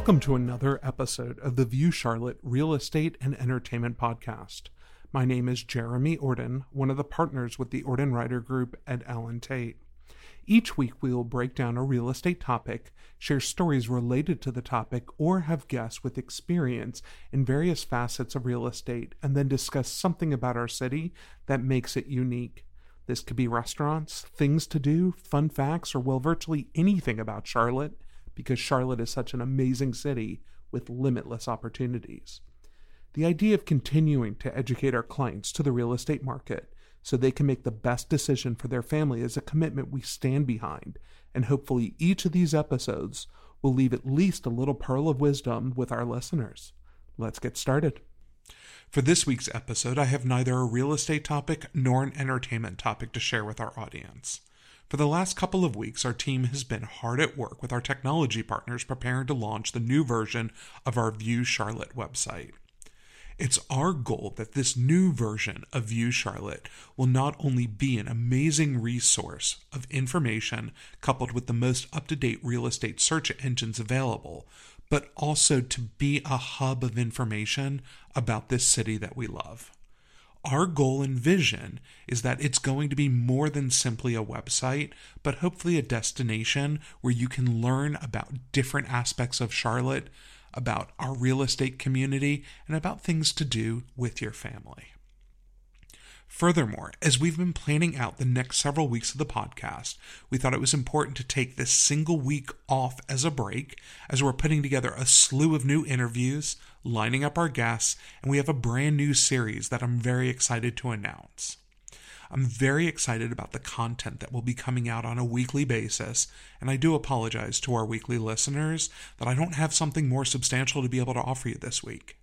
Welcome to another episode of the View Charlotte Real Estate and Entertainment Podcast. My name is Jeremy Orden, one of the partners with the Orden Writer Group at Allen Tate. Each week, we will break down a real estate topic, share stories related to the topic, or have guests with experience in various facets of real estate, and then discuss something about our city that makes it unique. This could be restaurants, things to do, fun facts, or well, virtually anything about Charlotte because Charlotte is such an amazing city with limitless opportunities. The idea of continuing to educate our clients to the real estate market so they can make the best decision for their family is a commitment we stand behind, and hopefully each of these episodes will leave at least a little pearl of wisdom with our listeners. Let's get started. For this week's episode, I have neither a real estate topic nor an entertainment topic to share with our audience. For the last couple of weeks, our team has been hard at work with our technology partners preparing to launch the new version of our View Charlotte website. It's our goal that this new version of View Charlotte will not only be an amazing resource of information coupled with the most up to date real estate search engines available, but also to be a hub of information about this city that we love. Our goal and vision is that it's going to be more than simply a website, but hopefully a destination where you can learn about different aspects of Charlotte, about our real estate community, and about things to do with your family. Furthermore, as we've been planning out the next several weeks of the podcast, we thought it was important to take this single week off as a break as we're putting together a slew of new interviews, lining up our guests, and we have a brand new series that I'm very excited to announce. I'm very excited about the content that will be coming out on a weekly basis, and I do apologize to our weekly listeners that I don't have something more substantial to be able to offer you this week.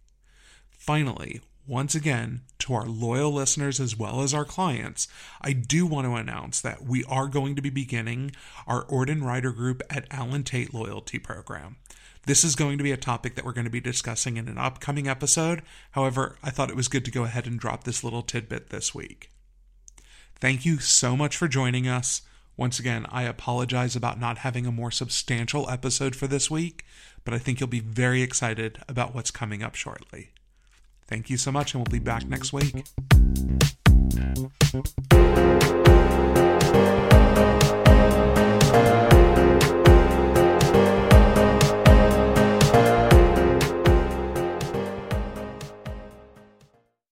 Finally, once again, to our loyal listeners as well as our clients, I do want to announce that we are going to be beginning our Orden Writer Group at Allen Tate Loyalty Program. This is going to be a topic that we're going to be discussing in an upcoming episode. However, I thought it was good to go ahead and drop this little tidbit this week. Thank you so much for joining us. Once again, I apologize about not having a more substantial episode for this week, but I think you'll be very excited about what's coming up shortly. Thank you so much, and we'll be back next week.